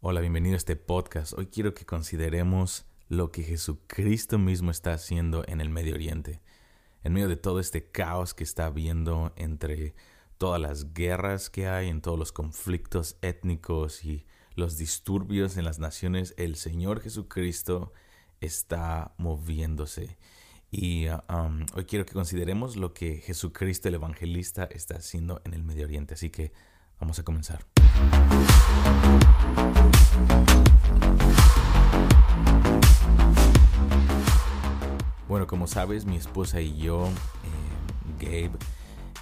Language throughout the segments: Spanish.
Hola, bienvenido a este podcast. Hoy quiero que consideremos lo que Jesucristo mismo está haciendo en el Medio Oriente. En medio de todo este caos que está habiendo entre todas las guerras que hay, en todos los conflictos étnicos y los disturbios en las naciones, el Señor Jesucristo está moviéndose. Y um, hoy quiero que consideremos lo que Jesucristo el Evangelista está haciendo en el Medio Oriente. Así que vamos a comenzar. Bueno, como sabes, mi esposa y yo, eh, Gabe,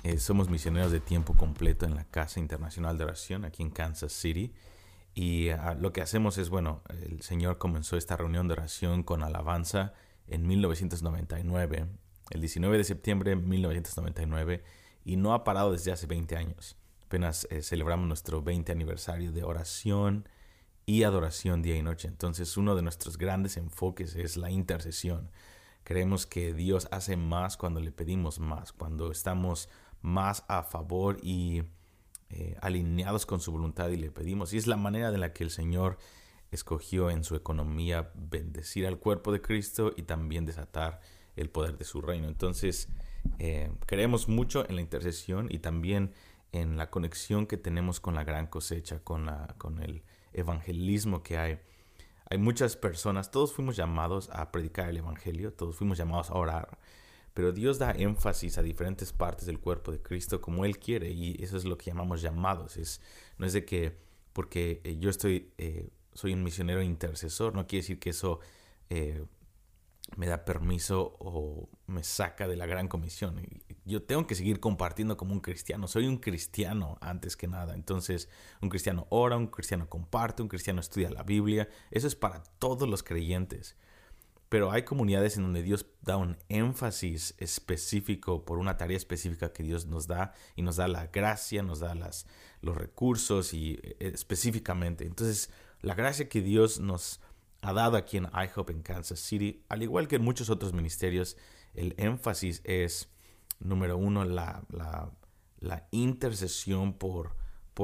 eh, somos misioneros de tiempo completo en la Casa Internacional de Oración aquí en Kansas City. Y ah, lo que hacemos es, bueno, el Señor comenzó esta reunión de oración con alabanza en 1999, el 19 de septiembre de 1999, y no ha parado desde hace 20 años. Apenas eh, celebramos nuestro 20 aniversario de oración y adoración día y noche. Entonces uno de nuestros grandes enfoques es la intercesión. Creemos que Dios hace más cuando le pedimos más, cuando estamos más a favor y eh, alineados con su voluntad y le pedimos. Y es la manera de la que el Señor escogió en su economía bendecir al cuerpo de Cristo y también desatar el poder de su reino. Entonces, eh, creemos mucho en la intercesión y también en la conexión que tenemos con la gran cosecha, con, la, con el evangelismo que hay. Hay muchas personas, todos fuimos llamados a predicar el Evangelio, todos fuimos llamados a orar, pero Dios da énfasis a diferentes partes del cuerpo de Cristo como Él quiere y eso es lo que llamamos llamados. Es, no es de que porque eh, yo estoy, eh, soy un misionero intercesor, no quiere decir que eso eh, me da permiso o me saca de la gran comisión. Yo tengo que seguir compartiendo como un cristiano. Soy un cristiano antes que nada. Entonces, un cristiano ora, un cristiano comparte, un cristiano estudia la Biblia. Eso es para todos los creyentes. Pero hay comunidades en donde Dios da un énfasis específico por una tarea específica que Dios nos da y nos da la gracia, nos da las, los recursos y eh, específicamente. Entonces, la gracia que Dios nos ha dado aquí en IHOP en Kansas City, al igual que en muchos otros ministerios, el énfasis es, número uno, la, intercesión por,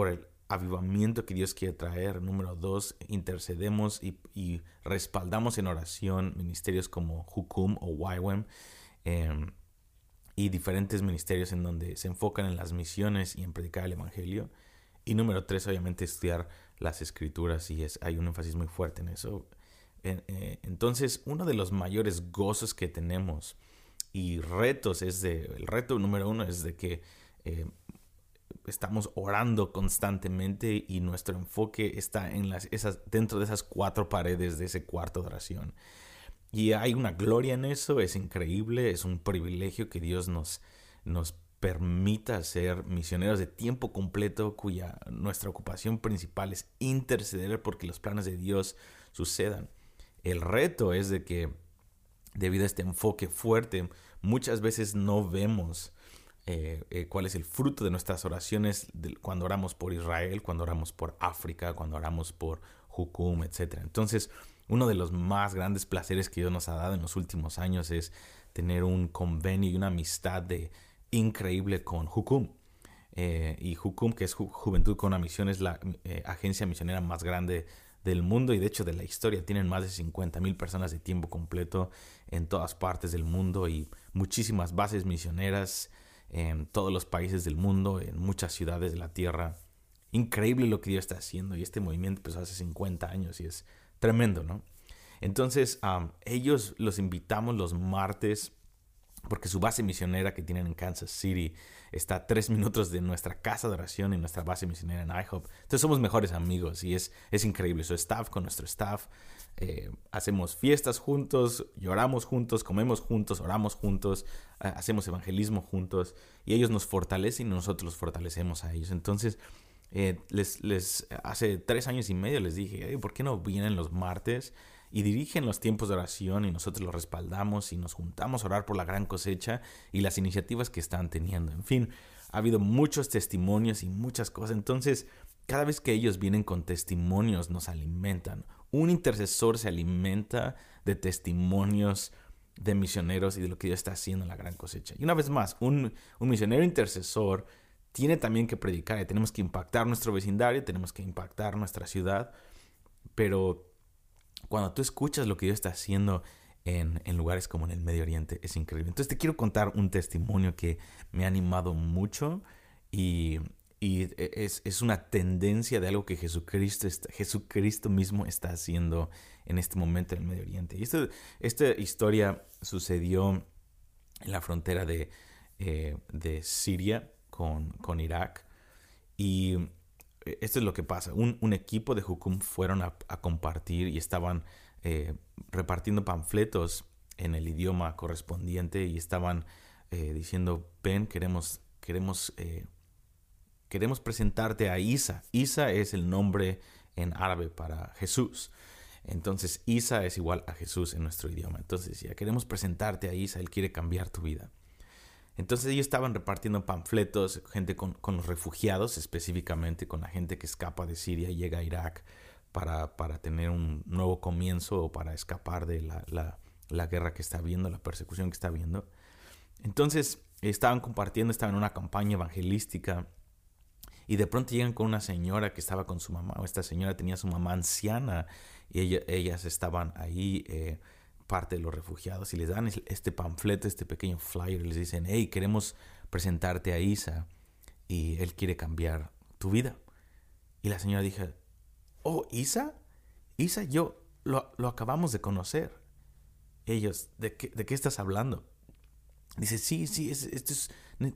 el avivamiento que Dios quiere traer. Número dos, intercedemos y, respaldamos en oración ministerios como Hukum o YWAM em, y diferentes ministerios en donde se enfocan en las misiones y en predicar el Evangelio. Y número tres, obviamente, estudiar las escrituras y es, hay un énfasis muy fuerte en eso. Eh, entonces, uno de los mayores gozos que tenemos y retos es de, el reto número uno es de que eh, estamos orando constantemente y nuestro enfoque está en las, esas, dentro de esas cuatro paredes de ese cuarto de oración. Y hay una gloria en eso, es increíble, es un privilegio que Dios nos, nos permita ser misioneros de tiempo completo cuya nuestra ocupación principal es interceder porque los planes de Dios sucedan. El reto es de que debido a este enfoque fuerte, muchas veces no vemos eh, eh, cuál es el fruto de nuestras oraciones cuando oramos por Israel, cuando oramos por África, cuando oramos por Hukum, etc. Entonces, uno de los más grandes placeres que Dios nos ha dado en los últimos años es tener un convenio y una amistad de, increíble con Hukum. Eh, y Hukum, que es Juventud con una Misión, es la agencia misionera más grande del mundo y de hecho de la historia. Tienen más de 50 mil personas de tiempo completo en todas partes del mundo y muchísimas bases misioneras en todos los países del mundo, en muchas ciudades de la tierra. Increíble lo que Dios está haciendo y este movimiento empezó hace 50 años y es tremendo, ¿no? Entonces, ellos los invitamos los martes porque su base misionera que tienen en Kansas City está tres minutos de nuestra casa de oración y nuestra base misionera en IHOP. Entonces somos mejores amigos y es, es increíble. Su staff con nuestro staff. Eh, hacemos fiestas juntos, lloramos juntos, comemos juntos, oramos juntos, hacemos evangelismo juntos y ellos nos fortalecen y nosotros los fortalecemos a ellos. Entonces, eh, les, les, hace tres años y medio les dije, ¿por qué no vienen los martes? Y dirigen los tiempos de oración y nosotros los respaldamos y nos juntamos a orar por la gran cosecha y las iniciativas que están teniendo. En fin, ha habido muchos testimonios y muchas cosas. Entonces, cada vez que ellos vienen con testimonios, nos alimentan. Un intercesor se alimenta de testimonios de misioneros y de lo que Dios está haciendo en la gran cosecha. Y una vez más, un, un misionero intercesor tiene también que predicar y tenemos que impactar nuestro vecindario, tenemos que impactar nuestra ciudad pero cuando tú escuchas lo que Dios está haciendo en, lugares como en el Medio Oriente, es increíble. Entonces te quiero contar un testimonio que me ha animado mucho y, es, una tendencia de algo que Jesucristo, Jesucristo mismo está haciendo en este momento en el Medio Oriente. Y esta historia sucedió en la frontera de, eh, de Siria con, con Irak. Y esto es lo que pasa. Un, equipo de Hukum fueron a, compartir y estaban eh, repartiendo panfletos en el idioma correspondiente y estaban eh, diciendo, ven, queremos, queremos, queremos presentarte a Isa. Isa es el nombre en árabe para Jesús. Entonces, Isa es igual a Jesús en nuestro idioma. Entonces, ya queremos presentarte a Isa, Él quiere cambiar tu vida. Entonces ellos estaban repartiendo panfletos, gente con, los refugiados, específicamente con la gente que escapa de Siria y llega a Irak para, para tener un nuevo comienzo o para escapar de la, la, guerra que está viendo, la persecución que está viendo. Entonces estaban compartiendo, estaban en una campaña evangelística y de pronto llegan con una señora que estaba con su mamá, o esta señora tenía su mamá anciana y ellas estaban ahí. Eh, parte de los refugiados y les dan este panfleto, este pequeño flyer, les dicen, hey, queremos presentarte a Isa y él quiere cambiar tu vida. Y la señora dijo, oh, Isa, Isa, yo lo, acabamos de conocer. Ellos, ¿de qué, de qué estás hablando? Dice, sí, sí, esto es,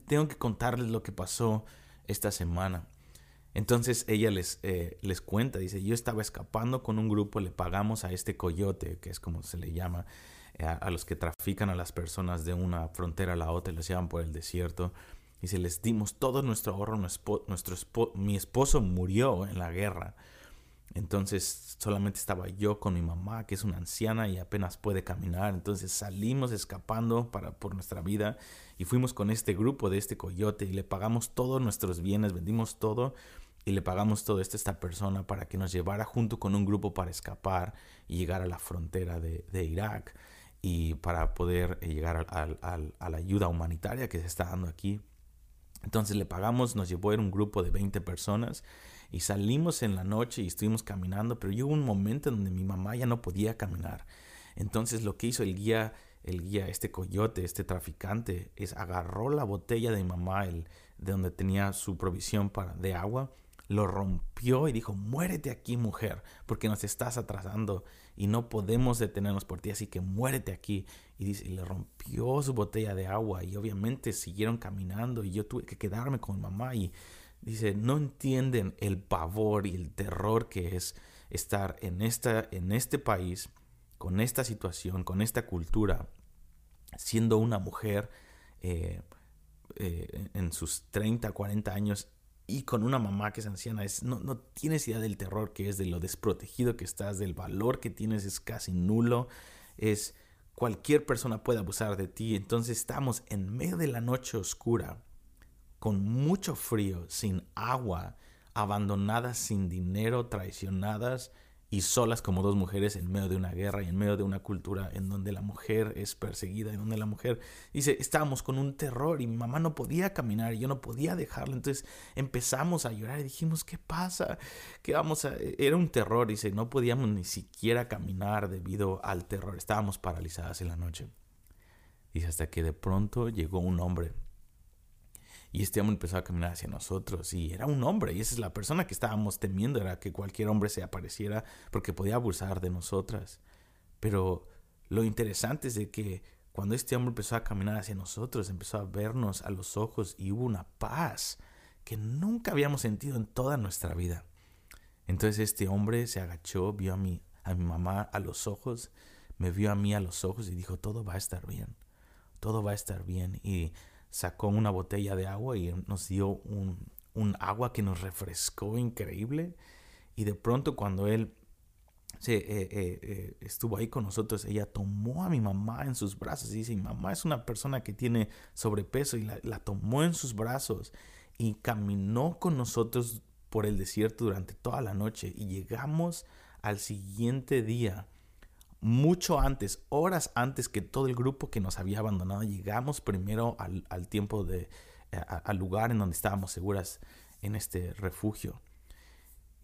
tengo que contarles lo que pasó esta semana. Entonces ella les, eh, les cuenta, dice, yo estaba escapando con un grupo, le pagamos a este coyote, que es como se le llama, eh, a, los que trafican a las personas de una frontera a la otra y los llevan por el desierto. Dice, les dimos todo nuestro ahorro, nuestro, mi esposo murió en la guerra. Entonces solamente estaba yo con mi mamá, que es una anciana y apenas puede caminar. Entonces salimos escapando para, por nuestra vida y fuimos con este grupo de este coyote y le pagamos todos nuestros bienes, vendimos todo y le pagamos todo esto a esta persona para que nos llevara junto con un grupo para escapar y llegar a la frontera de, Irak y para poder eh, llegar a la ayuda humanitaria que se está dando aquí. Entonces le pagamos, nos llevó en un grupo de 20 personas y salimos en la noche y estuvimos caminando, pero llegó un momento en donde mi mamá ya no podía caminar. Entonces lo que hizo el guía, el guía, este coyote, este traficante, es agarró la botella de mi mamá, el, de donde tenía su provisión para, de agua, lo rompió y dijo, muérete aquí mujer, porque nos estás atrasando y no podemos detenernos por ti, así que muérete aquí. Y, dice, y le rompió su botella de agua y obviamente siguieron caminando y yo tuve que quedarme con mamá y dice, no entienden el pavor y el terror que es estar en, esta, en este país, con esta situación, con esta cultura, siendo una mujer eh, eh, en sus 30, 40 años y con una mamá que es anciana, es, no, no tienes idea del terror que es, de lo desprotegido que estás, del valor que tienes, es casi nulo, es cualquier persona puede abusar de ti, entonces estamos en medio de la noche oscura, con mucho frío, sin agua, abandonadas, sin dinero, traicionadas, y solas como dos mujeres en medio de una guerra y en medio de una cultura en donde la mujer es perseguida, en donde la mujer dice, estábamos con un terror y mi mamá no podía caminar y yo no podía dejarla, entonces empezamos a llorar y dijimos, ¿qué pasa? ¿Qué vamos a...? Era un terror, dice, no podíamos ni siquiera caminar debido al terror, estábamos paralizadas en la noche. Dice, hasta que de pronto llegó un hombre y este hombre empezó a caminar hacia nosotros y era un hombre y esa es la persona que estábamos temiendo, era que cualquier hombre se apareciera porque podía abusar de nosotras. Pero lo interesante es de que cuando este hombre empezó a caminar hacia nosotros, empezó a vernos a los ojos y hubo una paz que nunca habíamos sentido en toda nuestra vida. Entonces este hombre se agachó, vio a mi, a mi mamá a los ojos, me vio a mí a los ojos y dijo, todo va a estar bien, todo va a estar bien. Y sacó una botella de agua y nos dio un, agua que nos refrescó increíble. Y de pronto cuando él se, eh, eh, eh, estuvo ahí con nosotros, ella tomó a mi mamá en sus brazos y dice, mi mamá es una persona que tiene sobrepeso y la, la tomó en sus brazos y caminó con nosotros por el desierto durante toda la noche y llegamos al siguiente día mucho antes, horas antes que todo el grupo que nos había abandonado, llegamos primero al, tiempo de, al lugar en donde estábamos seguras en este refugio.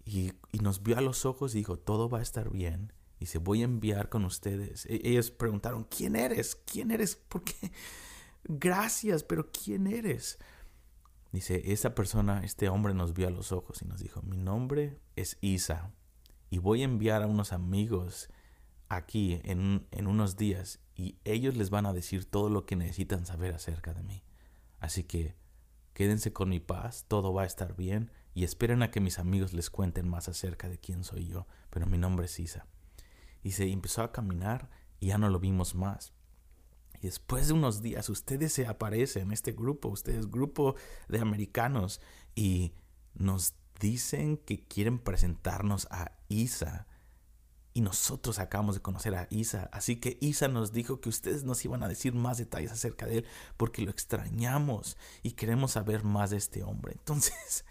y, nos vio a los ojos y dijo, todo va a estar bien. Y se voy a enviar con ustedes. E, ellos preguntaron, ¿quién eres? ¿Quién eres? ¿Por qué? Gracias, pero ¿quién eres? Dice, esa persona, este hombre nos vio a los ojos y nos dijo, mi nombre es Isa y voy a enviar a unos amigos aquí en, en unos días y ellos les van a decir todo lo que necesitan saber acerca de mí. Así que quédense con mi paz, todo va a estar bien y esperen a que mis amigos les cuenten más acerca de quién soy yo, pero mi nombre es Isa. Y se empezó a caminar y ya no lo vimos más. Y después de unos días ustedes se aparecen, este grupo, ustedes grupo de americanos, y nos dicen que quieren presentarnos a Isa. Y nosotros acabamos de conocer a Isa. Así que Isa nos dijo que ustedes nos iban a decir más detalles acerca de él porque lo extrañamos y queremos saber más de este hombre. Entonces,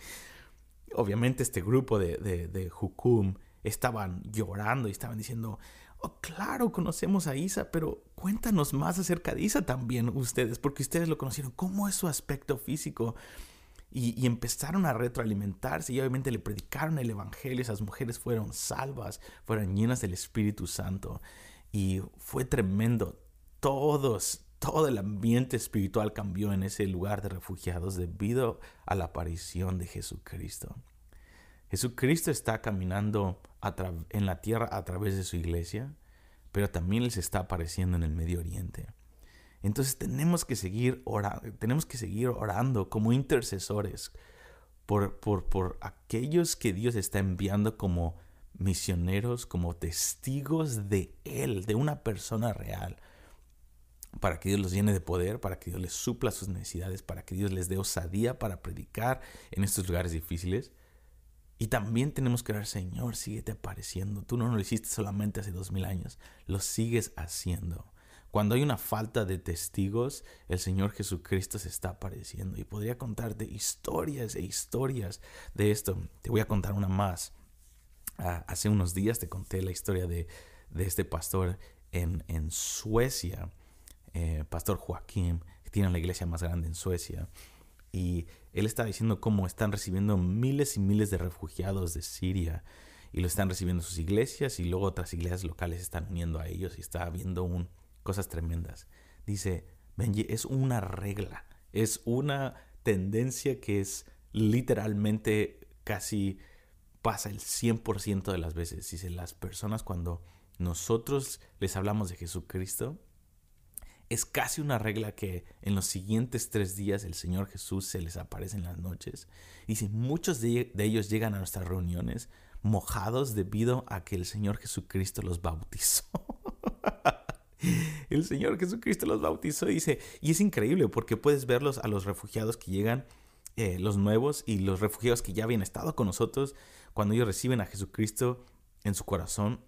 obviamente este grupo de, de, de Hukum estaban llorando y estaban diciendo, oh, claro, conocemos a Isa, pero cuéntanos más acerca de Isa también ustedes, porque ustedes lo conocieron. ¿Cómo es su aspecto físico? Y, empezaron a retroalimentarse y obviamente le predicaron el Evangelio. Esas mujeres fueron salvas, fueron llenas del Espíritu Santo. Y fue tremendo. Todo el ambiente espiritual cambió en ese lugar de refugiados debido a la aparición de Jesucristo. Jesucristo está caminando en la tierra a través de su iglesia, pero también les está apareciendo en el Medio Oriente. Entonces tenemos que seguir orando, tenemos que seguir orando como intercesores por, por, por aquellos que Dios está enviando como misioneros, como testigos de Él, de una persona real, para que Dios los llene de poder, para que Dios les supla sus necesidades, para que Dios les dé osadía para predicar en estos lugares difíciles y también tenemos que orar, Señor, síguete apareciendo. Tú no lo hiciste solamente hace dos mil años, lo sigues haciendo. Cuando hay una falta de testigos, el Señor Jesucristo se está apareciendo. Y podría contarte historias e historias de esto. Te voy a contar una más. Ah, hace unos días te conté la historia de, este pastor en, en Suecia, eh, Pastor Joaquín, que tiene la iglesia más grande en Suecia. Y él está diciendo cómo están recibiendo miles y miles de refugiados de Siria y lo están recibiendo sus iglesias y luego otras iglesias locales están uniendo a ellos y está habiendo un, cosas tremendas. Dice, Benji, es una regla, es una tendencia que es literalmente casi pasa el 100% de las veces. Dice, las personas cuando nosotros les hablamos de Jesucristo, es casi una regla que en los siguientes tres días el Señor Jesús se les aparece en las noches. Y si muchos de, ellos llegan a nuestras reuniones mojados debido a que el Señor Jesucristo los bautizó. el Señor Jesucristo los bautizó, dice, y es increíble porque puedes verlos a los refugiados que llegan, eh, los nuevos y los refugiados que ya habían estado con nosotros, cuando ellos reciben a Jesucristo en su corazón,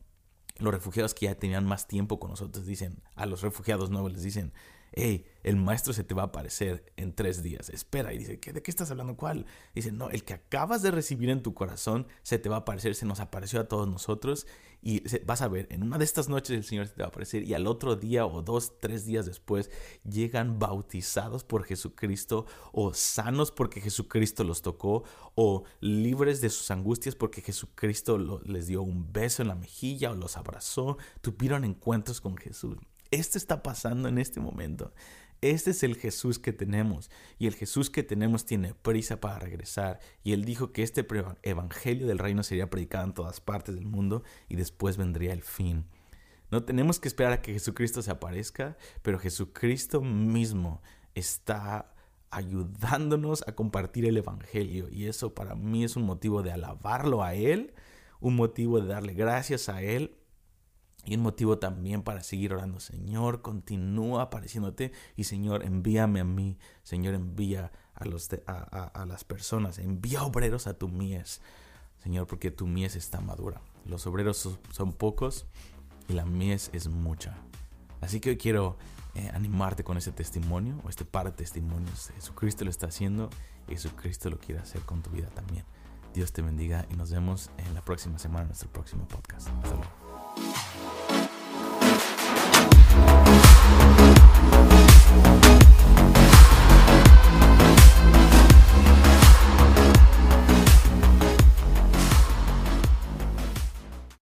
los refugiados que ya tenían más tiempo con nosotros dicen, a los refugiados nuevos les dicen, hey, el maestro se te va a aparecer en tres días. Espera. Y dice, ¿de qué estás hablando? ¿Cuál? Dice, no, el que acabas de recibir en tu corazón se te va a aparecer, se nos apareció a todos nosotros. Y vas a ver, en una de estas noches el Señor se te va a aparecer y al otro día o dos, tres días después llegan bautizados por Jesucristo o sanos porque Jesucristo los tocó o libres de sus angustias porque Jesucristo les dio un beso en la mejilla o los abrazó, tuvieron encuentros con Jesús. Esto está pasando en este momento. Este es el Jesús que tenemos y el Jesús que tenemos tiene prisa para regresar y él dijo que este evangelio del reino sería predicado en todas partes del mundo y después vendría el fin. No tenemos que esperar a que Jesucristo se aparezca, pero Jesucristo mismo está ayudándonos a compartir el evangelio y eso para mí es un motivo de alabarlo a él, un motivo de darle gracias a él y un motivo también para seguir orando. Señor, continúa apareciéndote. Y Señor, envíame a mí. Señor, envía a, los a, las personas. Envía obreros a tu mies. Señor, porque tu mies está madura. Los obreros son, pocos y la mies es mucha. Así que hoy quiero eh, animarte con ese testimonio o este par de testimonios. Jesucristo lo está haciendo y Jesucristo lo quiere hacer con tu vida también. Dios te bendiga y nos vemos en la próxima semana en nuestro próximo podcast. Hasta luego.